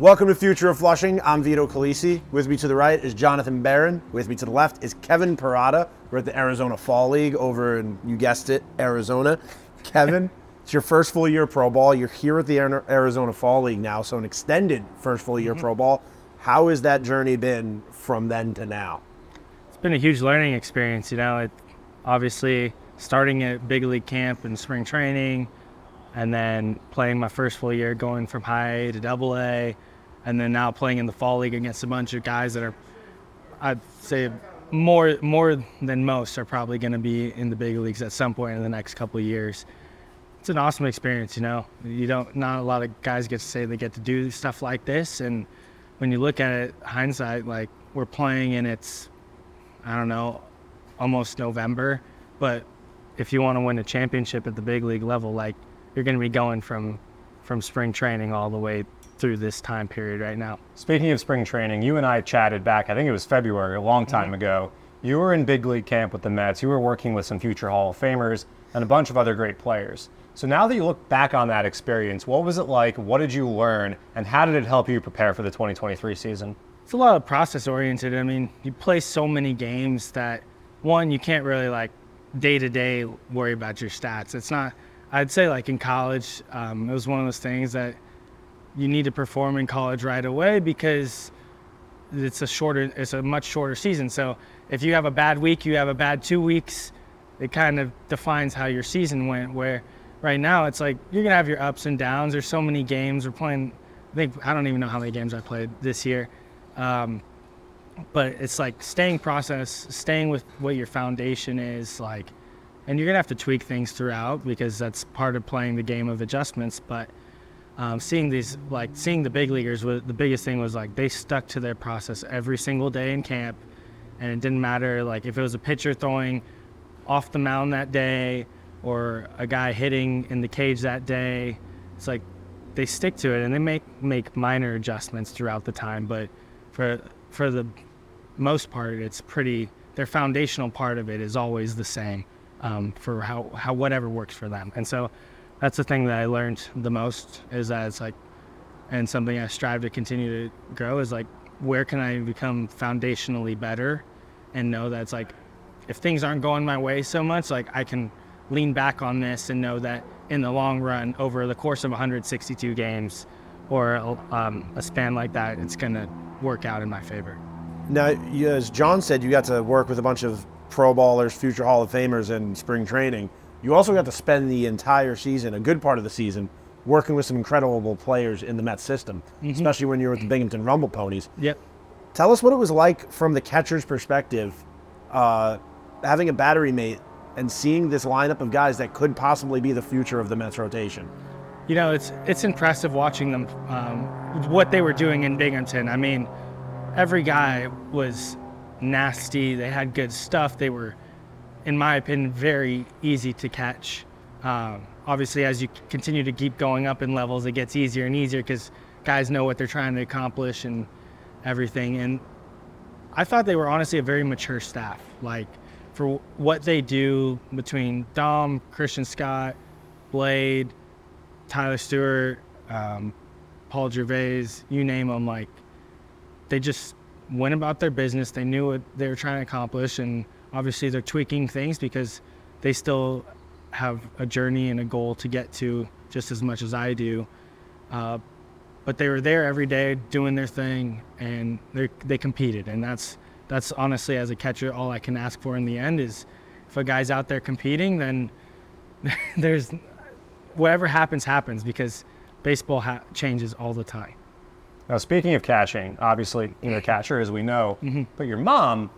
Welcome to Future of Flushing. I'm Vito Calisi. With me to the right is Jonathan Barron. With me to the left is Kevin Parada. We're at the Arizona Fall League over in, you guessed it, Arizona. Kevin, it's your first full year pro ball. You're here at the Arizona Fall League now, so an extended first full year mm-hmm. pro ball. How has that journey been from then to now? It's been a huge learning experience. You know, it, obviously starting at big league camp and spring training, and then playing my first full year going from high A to double A, and then now playing in the fall league against a bunch of guys that are, I'd say, more more than most are probably going to be in the big leagues at some point in the next couple of years. It's an awesome experience, you know. You don't not a lot of guys get to say they get to do stuff like this, and when you look at it hindsight, like we're playing and it's, I don't know, almost November, but if you want to win a championship at the big league level, like you're going to be going from from spring training all the way through this time period right now. Speaking of spring training, you and I chatted back, I think it was February, a long time mm-hmm. ago. You were in big league camp with the Mets. You were working with some future Hall of Famers and a bunch of other great players. So now that you look back on that experience, what was it like? What did you learn? And how did it help you prepare for the 2023 season? It's a lot of process oriented. I mean, you play so many games that one, you can't really like day to day worry about your stats. It's not I'd say like in college, um, it was one of those things that you need to perform in college right away because it's a shorter, it's a much shorter season. So if you have a bad week, you have a bad two weeks. It kind of defines how your season went. Where right now it's like you're gonna have your ups and downs. There's so many games. We're playing. I think I don't even know how many games I played this year. Um, but it's like staying process, staying with what your foundation is like and you're gonna have to tweak things throughout because that's part of playing the game of adjustments. But um, seeing these, like seeing the big leaguers, was, the biggest thing was like they stuck to their process every single day in camp, and it didn't matter like if it was a pitcher throwing off the mound that day or a guy hitting in the cage that day. It's like they stick to it and they make make minor adjustments throughout the time, but for for the most part, it's pretty. Their foundational part of it is always the same um, for how, how whatever works for them. And so that's the thing that I learned the most is that it's like, and something I strive to continue to grow is like, where can I become foundationally better and know that it's like, if things aren't going my way so much, like I can lean back on this and know that in the long run, over the course of 162 games or um, a span like that, it's going to work out in my favor. Now, as John said, you got to work with a bunch of Pro Ballers, future Hall of Famers in spring training. You also got to spend the entire season, a good part of the season, working with some incredible players in the Mets system, mm-hmm. especially when you were with the Binghamton Rumble Ponies. Yep. Tell us what it was like from the catcher's perspective, uh, having a battery mate and seeing this lineup of guys that could possibly be the future of the Mets rotation. You know, it's it's impressive watching them, um, what they were doing in Binghamton. I mean, every guy was nasty. They had good stuff. They were, in my opinion, very easy to catch. Um, obviously, as you continue to keep going up in levels, it gets easier and easier because guys know what they're trying to accomplish and everything. And I thought they were honestly a very mature staff. Like for what they do between Dom, Christian Scott, Blade, Tyler Stuart, um, Paul Gervase, you name them, like they just went about their business. They knew what they were trying to accomplish, and obviously they're tweaking things because they still have a journey and a goal to get to just as much as I do. Uh, but they were there every day doing their thing, and they they competed, and that's that's honestly as a catcher all I can ask for in the end is if a guy's out there competing, then there's whatever happens happens because baseball ha- changes all the time. Now, speaking of catching, obviously you're a catcher, as we know, mm-hmm. but your mom,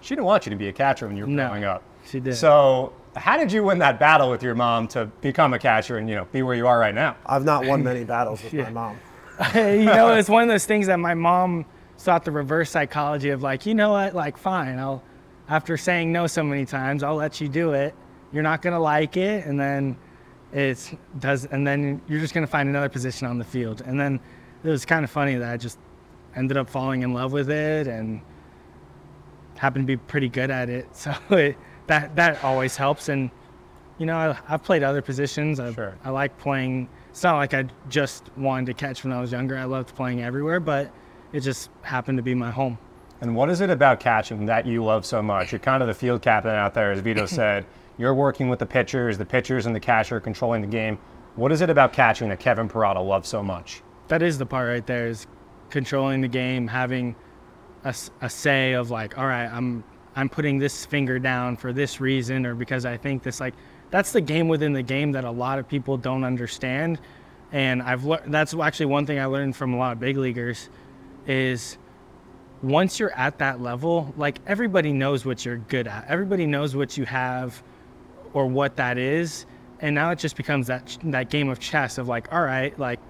she didn't want you to be a catcher when you were no, growing up. She did. So How did you win that battle with your mom to become a catcher and you know be where you are right now? I've not won many battles with my mom. you know, it's one of those things that my mom thought the reverse psychology of like, you know what, like fine, I'll after saying no so many times, I'll let you do it. You're not gonna like it, and then it's does, and then you're just gonna find another position on the field. And then it was kind of funny that I just ended up falling in love with it and happened to be pretty good at it. So it, that that always helps. And you know, I, I've played other positions. I, Sure. I like playing. It's not like I just wanted to catch when I was younger. I loved playing everywhere, but it just happened to be my home. And what is it about catching that you love so much? You're kind of the field captain out there, as Vito said. You're working with the pitchers, the pitchers and the catcher controlling the game. What is it about catching that Kevin Parada loves so much? That is the part right there is controlling the game having a say of like all right i'm i'm putting this finger down for this reason or because i think this like that's the game within the game that a lot of people don't understand. And i've learned that's actually one thing i learned from a lot of big leaguers is once you're at that level like everybody knows what you're good at. Everybody knows what you have or what that is. And now it just becomes that that game of chess of like all right like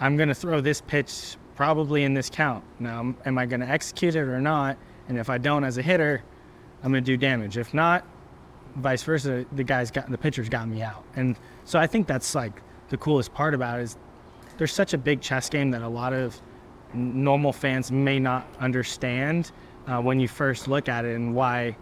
I'm going to throw this pitch probably in this count. Now, am I going to execute it or not? And if I don't as a hitter, I'm going to do damage. If not, vice versa, the guys got the pitcher's got me out. And so I think that's like the coolest part about it is there's such a big chess game that a lot of normal fans may not understand uh, when you first look at it and why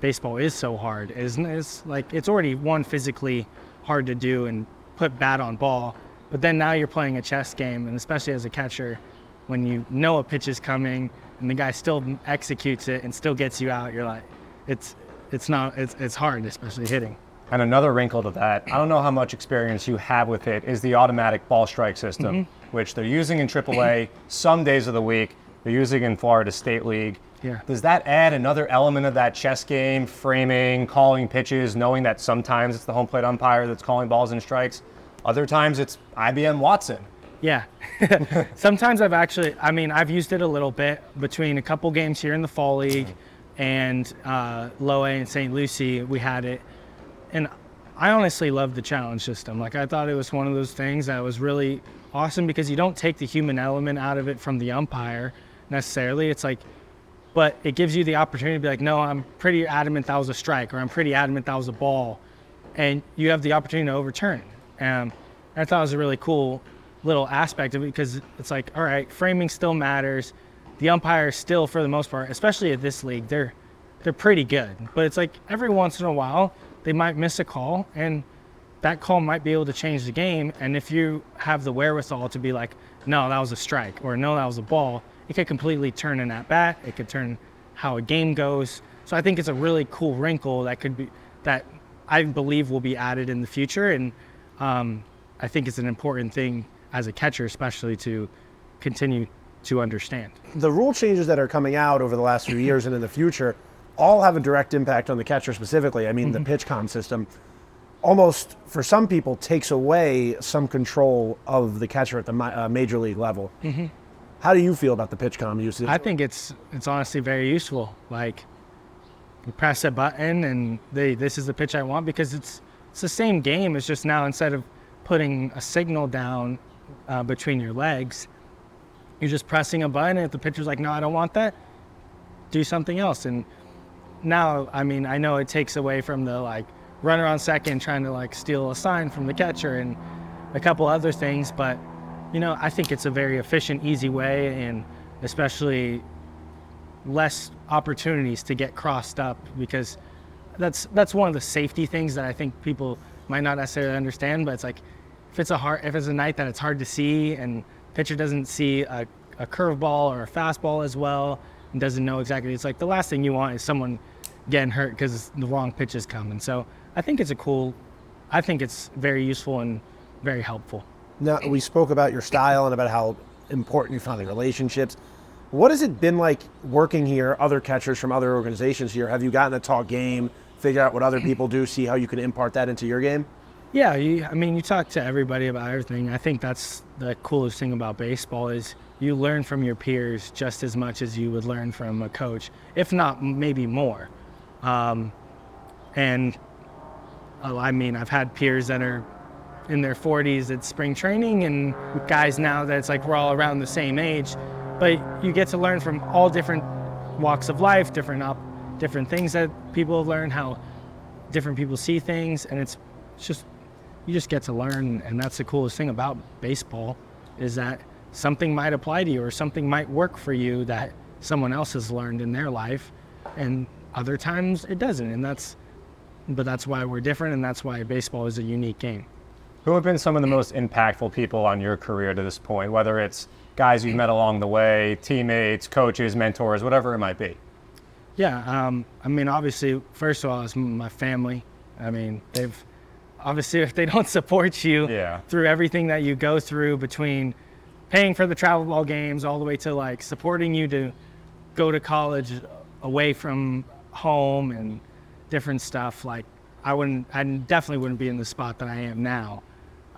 baseball is so hard. Isn't it's like it's already one physically hard to do and put bat on ball, but then now you're playing a chess game, and especially as a catcher, when you know a pitch is coming and the guy still executes it and still gets you out, you're like, it's it's not it's it's hard, especially hitting. And another wrinkle to that, I don't know how much experience you have with it, is the automatic ball strike system, mm-hmm. which they're using in AAA some days of the week. They're using in Florida State League. Yeah. Does that add another element of that chess game, framing, calling pitches, knowing that sometimes it's the home plate umpire that's calling balls and strikes? Other times it's IBM Watson. Yeah. Sometimes I've actually, I mean, I've used it a little bit between a couple games here in the Fall League and uh, Low A and St. Lucie. We had it. And I honestly love the challenge system. Like, I thought it was one of those things that was really awesome because you don't take the human element out of it from the umpire necessarily. It's like, but it gives you the opportunity to be like, no, I'm pretty adamant that was a strike, or I'm pretty adamant that was a ball, and you have the opportunity to overturn. Um, I thought it was a really cool little aspect of it because it's like, all right, framing still matters. The umpires still, for the most part, especially at this league, they're they're pretty good. But it's like every once in a while they might miss a call, and that call might be able to change the game. And if you have the wherewithal to be like, no, that was a strike, or no, that was a ball, it could completely turn an at bat. It could turn how a game goes. So I think it's a really cool wrinkle that could be that I believe will be added in the future, and um, I think it's an important thing as a catcher, especially to continue to understand. the rule changes that are coming out over the last few years and in the future all have a direct impact on the catcher specifically. I mean, the PitchCom system almost, for some people, takes away some control of the catcher at the uh, major league level. How do you feel about the PitchCom usage? I think it's it's honestly very useful. Like you press a button and they this is the pitch I want because it's it's the same game. It's just now instead of putting a signal down uh, between your legs, you're just pressing a button. And if the pitcher's like, no, I don't want that, do something else. And now, I mean, I know it takes away from the like runner on second trying to like steal a sign from the catcher and a couple other things, but you know, I think it's a very efficient, easy way, and especially less opportunities to get crossed up because that's that's one of the safety things that I think people might not necessarily understand. But it's like if it's a hard if it's a night that it's hard to see and pitcher doesn't see a, a curveball or a fastball as well and doesn't know exactly, it's like the last thing you want is someone getting hurt because the wrong pitch is coming. So I think it's a cool, I think it's very useful and very helpful. Now we spoke about your style and about how important you found the relationships. What has it been like working here? Other catchers from other organizations here. Have you gotten to talk game, figure out what other people do, see how you can impart that into your game? Yeah, you, I mean, you talk to everybody about everything. I think that's the coolest thing about baseball is you learn from your peers just as much as you would learn from a coach, if not maybe more. Um, and oh, I mean, I've had peers that are in their 40s at spring training and guys now that it's like we're all around the same age. But you get to learn from all different walks of life, different up, different things that people have learned, how different people see things, and it's, just you just get to learn, and that's the coolest thing about baseball is that something might apply to you or something might work for you that someone else has learned in their life, and other times it doesn't, and that's but that's why we're different, and that's why baseball is a unique game. Who have been some of the most impactful people on your career to this point, whether it's guys you've met along the way, teammates, coaches, mentors, whatever it might be? Yeah, um, I mean, obviously, first of all, it's my family. I mean, they've obviously if they don't support you Yeah. through everything that you go through between paying for the travel ball games all the way to like supporting you to go to college away from home and different stuff like i wouldn't i definitely wouldn't be in the spot that i am now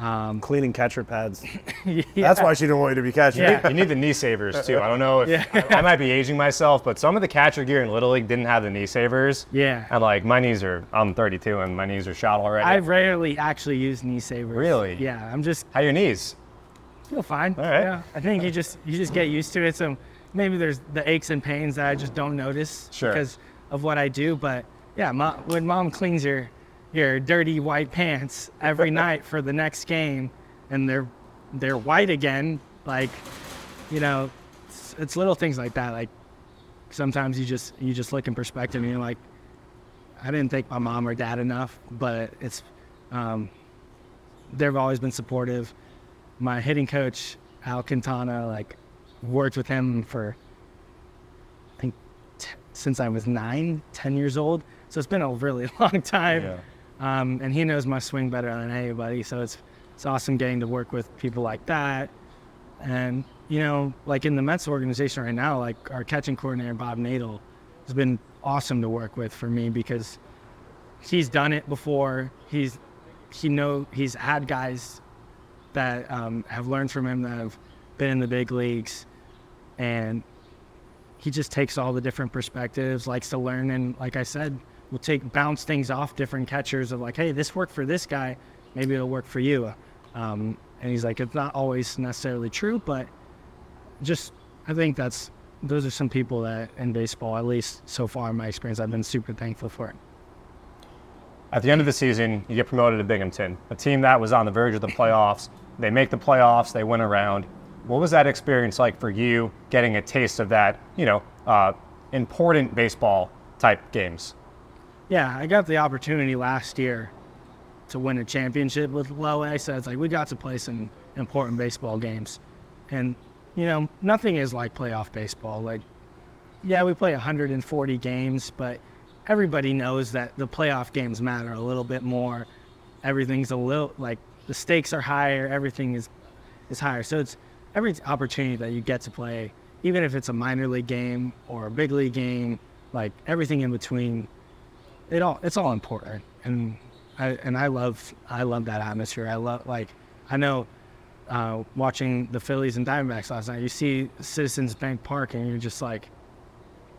um, Cleaning catcher pads. yeah. That's why she didn't want you to be catching. Yeah. You need the knee savers too. I don't know if Yeah. I, I might be aging myself, but some of the catcher gear in Little League didn't have the knee savers. yeah And like my knees are, I'm 32 and my knees are shot already. i rarely actually use knee savers Really? yeah i'm just How your knees? feel fine. All right. Yeah, I think you just you just get used to it. So maybe there's the aches and pains that I just don't notice Sure. because of what I do. But yeah, mo- when mom cleans your your dirty white pants every night for the next game, and they're they're white again, like you know, it's, it's little things like that. Like sometimes you just you just look in perspective and you're like, I didn't thank my mom or dad enough, but it's um, they've always been supportive. My hitting coach, Al Quintana, like worked with him for I think t- since I was nine, ten years old. So it's been a really long time. Yeah. Um, and he knows my swing better than anybody. So it's it's awesome getting to work with people like that. And you know, like in the Mets organization right now, like our catching coordinator Bob Natal has been awesome to work with for me because he's done it before. He's he know he's had guys that um, have learned from him that have been in the big leagues, and he just takes all the different perspectives, likes to learn, and like I said, will take bounce things off different catchers of like, hey, this worked for this guy, maybe it'll work for you. Um, and he's like, it's not always necessarily true, but just I think that's those are some people that in baseball, at least so far in my experience, I've been super thankful for. At the end of the season, you get promoted to Binghamton, a team that was on the verge of the playoffs. They make the playoffs, they win around. What was that experience like for you, getting a taste of that, you know, uh, important baseball type games? Yeah, I got the opportunity last year to win a championship with Low. So it's like we got to play some important baseball games. And, you know, nothing is like playoff baseball. Like, yeah, we play 140 games, but everybody knows that the playoff games matter a little bit more. Everything's a little, like, the stakes are higher, everything is, is higher. So it's every opportunity that you get to play, even if it's a minor league game or a big league game, like everything in between it all it's all important and I and I love I love that atmosphere. I love like I know uh, watching the Phillies and Diamondbacks last night. You see Citizens Bank Park and you're just like,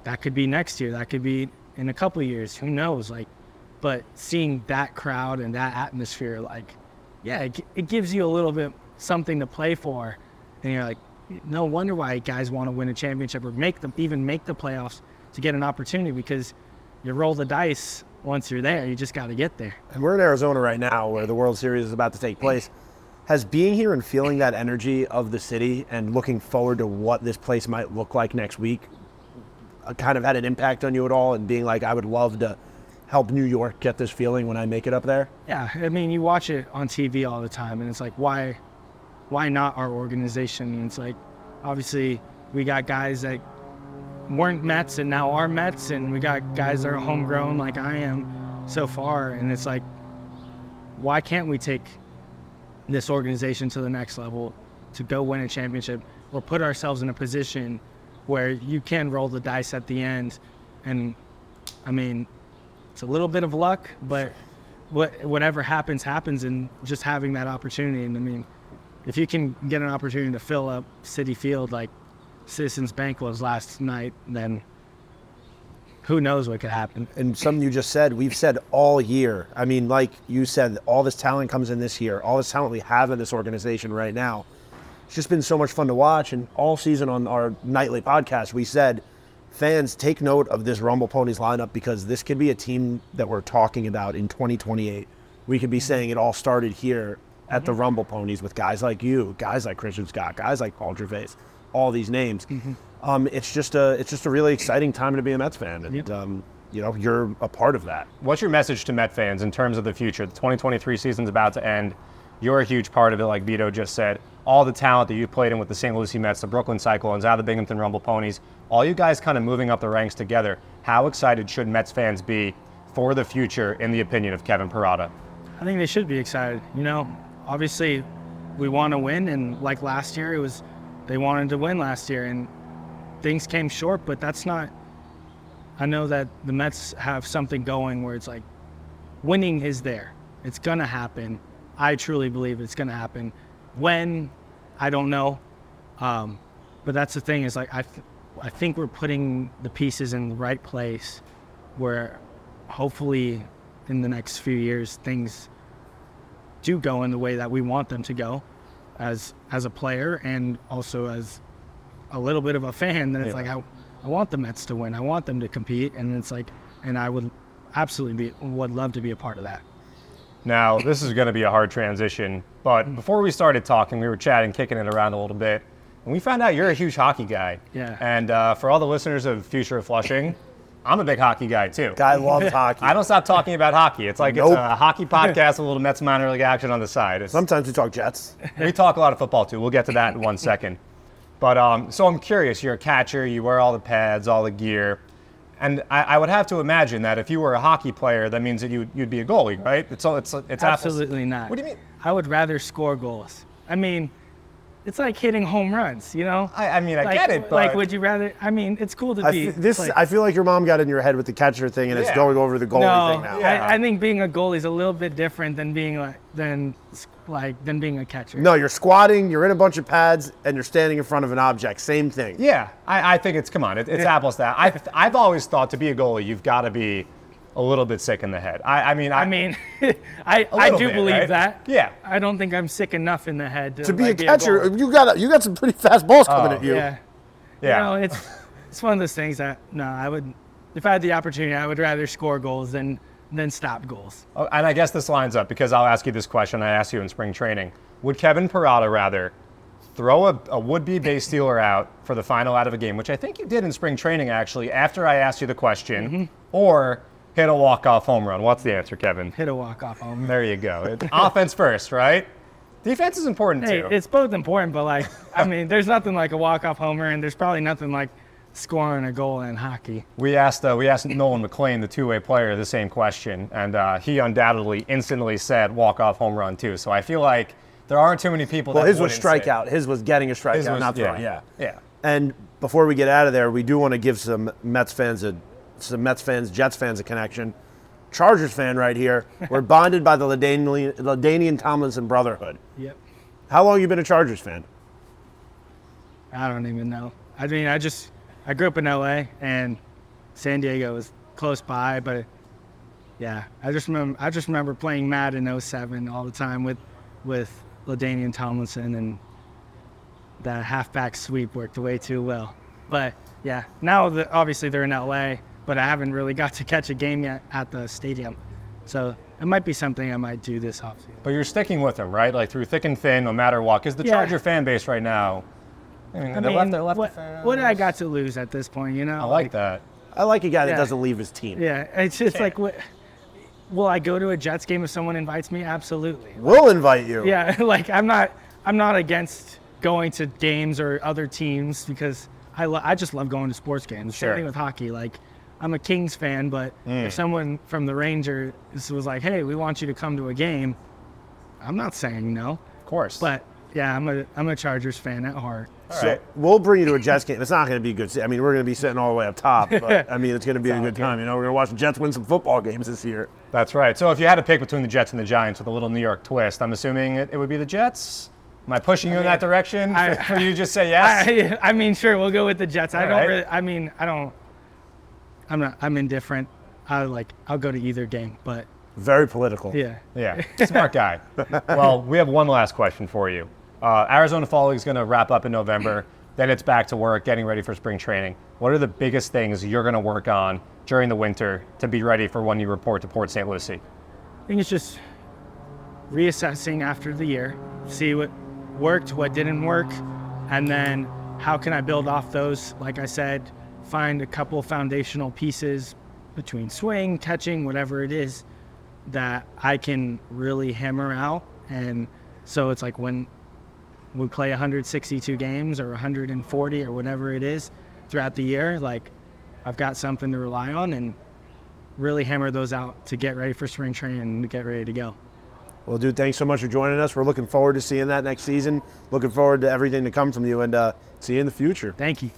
that could be next year. That could be in a couple of years. Who knows? Like, but seeing that crowd and that atmosphere, like, yeah, it, it gives you a little bit something to play for, and you're like, no wonder why guys want to win a championship or make them even make the playoffs to get an opportunity because you roll the dice once you're there. You just got to get there. And we're in Arizona right now where the World Series is about to take place. Has being here and feeling that energy of the city and looking forward to what this place might look like next week uh, kind of had an impact on you at all? And being like, I would love to help New York get this feeling when I make it up there? Yeah, I mean, you watch it on TV all the time, and it's like, why, why not our organization? And it's like, obviously, we got guys that weren't Mets and now are Mets, and we got guys that are homegrown like I am so far, and it's like, why can't we take this organization to the next level to go win a championship or put ourselves in a position where you can roll the dice at the end, and I mean, it's a little bit of luck, but what whatever happens happens and just having that opportunity. And i mean if you can get an opportunity to fill up Citi Field like citizens bank was last night then who knows what could happen. and something you just said, we've said all year. I mean, like you said, all this talent comes in this year, all this talent we have in this organization right now. It's just been so much fun to watch. And all season on our nightly podcast, we said, fans, take note of this Rumble Ponies lineup because this could be a team that we're talking about in 2028. We could be mm-hmm. saying it all started here at the mm-hmm. Rumble Ponies with guys like you, guys like Christian Scott, guys like Paul Gervase, all these names. Um, it's just a it's just a really exciting time to be a Mets fan, and Yep. um, you know you're a part of that. What's your message to Met fans in terms of the future? The 2023 season's about to end. You're a huge part of it, like Vito just said. All the talent that you've played in with the St. Lucie Mets, the Brooklyn Cyclones, out of the Binghamton Rumble Ponies, all you guys kind of moving up the ranks together. How excited should Mets fans be for the future, in the opinion of Kevin Parada? I think they should be excited. You know, obviously, we want to win, and like last year, it was they wanted to win last year, and things came short. But that's not. I know that the Mets have something going where it's like, winning is there. It's gonna happen. I truly believe it's gonna happen. When, I don't know. Um, but that's the thing is like I, th- I think we're putting the pieces in the right place, where hopefully in the next few years things do go in the way that we want them to go as as a player and also as a little bit of a fan that it's Yeah. like I, I want the Mets to win. I want them to compete and it's like and I would absolutely be would love to be a part of that. Now, this is going to be a hard transition, but before we started talking, we were chatting, kicking it around a little bit, and we found out you're a huge hockey guy. Yeah. And uh, for all the listeners of Future of Flushing, I'm a big hockey guy too. Guy loves hockey. I don't stop talking about hockey. It's like Nope. it's a hockey podcast with a little Mets minor league action on the side. It's, Sometimes we talk Jets. we talk a lot of football too. We'll get to that in one second. But um, so I'm curious. You're a catcher. You wear all the pads, all the gear, and I, I would have to imagine that if you were a hockey player, that means that you you'd be a goalie, right? It's all it's it's apples. Absolutely not. What do you mean? I would rather score goals. I mean, it's like hitting home runs, you know? I, I mean, I like, get it, but like would you rather I mean, it's cool to I be f- this like- I feel like your mom got in your head with the catcher thing, and it's going over the goalie no, thing now. Yeah. I, I think being a goalie is a little bit different than being like than like than being a catcher. No, you're squatting, you're in a bunch of pads, and you're standing in front of an object. Same thing. yeah, I, I think it's come on, it, it's apples to that. I've I've always thought to be a goalie, you've got to be a little bit sick in the head. I, I mean, I, I mean, I, I do bit, believe right? that. Yeah. I don't think I'm sick enough in the head to, To be like, a catcher, goalie. you got you got some pretty fast balls coming Oh, at you. Yeah. yeah. You know, it's it's one of those things that no, I would if I had the opportunity, I would rather score goals than than stop goals. Oh, and I guess this lines up because I'll ask you this question I asked you in spring training. Would Kevin Parada rather throw a, a would-be base stealer out for the final out of a game, which I think you did in spring training actually after I asked you the question, Mm-hmm. or hit a walk-off home run? What's the answer, Kevin? Hit a walk off home. There you go. It- offense first, right? Defense is important Hey, too. it's both important, but like I mean, there's nothing like a walk off homer, and there's probably nothing like scoring a goal in hockey. We asked uh, we asked Nolan McLean, the two-way player, the same question, and uh, he undoubtedly instantly said walk-off home run too. So I feel like there aren't too many people. Well, that his was wouldn't say- strikeout. His was getting a strikeout, was- not throwing. yeah. Yeah. Yeah. And before we get out of there, we do want to give some Mets fans a some Mets fans, Jets fans a connection. Chargers fan right here. We're bonded by the LaDainian, LaDainian Tomlinson brotherhood. Yep. How long you been a Chargers fan? I don't even know. I mean, I just I grew up in LA and San Diego was close by, but yeah, I just remember I just remember playing Madden 07 all the time with with LaDainian Tomlinson and that halfback sweep worked way too well. But yeah, now the, obviously they're in LA, but I haven't really got to catch a game yet at the stadium. So it might be something I might do this offseason. But you're sticking with them, right? Like through thick and thin, no matter what. Because the Yeah. Charger fan base right now, I mean, I they're mean, left, they're left what, fans. what do I got to lose at this point, you know? I like that. I like a guy that doesn't leave his team. Yeah, it's just like, what, will I go to a Jets game if someone invites me? Absolutely. We'll invite you. Yeah, like I'm not, I'm not against going to games or other teams because I, lo- I just love going to sports games. Sure. Same thing with hockey. Like, I'm a Kings fan, but if mm. someone from the Rangers was like, "Hey, we want you to come to a game," I'm not saying no. Of course. But yeah, I'm a, I'm a Chargers fan at heart. So right. we'll bring you to a Jets game. It's not going to be good. I mean, we're going to be sitting all the way up top, but I mean, it's going to be a good time. You know, we're going to watch the Jets win some football games this year. That's right. So if you had to pick between the Jets and the Giants with a little New York twist, I'm assuming it, it would be the Jets. Am I pushing you in that direction I- for you just say yes? I, I mean, sure, we'll go with the Jets. I don't right. really. I mean, I don't. I'm not. I'm indifferent. I like. I'll go to either game, but Very political. yeah. Yeah, smart guy. well, we have one last question for you. Uh, Arizona Fall League is going to wrap up in November. Then it's back to work, getting ready for spring training. What are the biggest things you're going to work on during the winter to be ready for when you report to Port St. Lucie? I think it's just reassessing after the year, see what worked, what didn't work, and then how can I build off those? Like I said, find a couple foundational pieces between swing, catching, whatever it is that I can really hammer out. And so it's like when we play 162 games or 140 or whatever it is throughout the year, like I've got something to rely on and really hammer those out to get ready for spring training and to get ready to go. Well, dude, thanks so much for joining us. We're looking forward to seeing that next season. Looking forward to everything to come from you and uh, see you in the future. Thank you.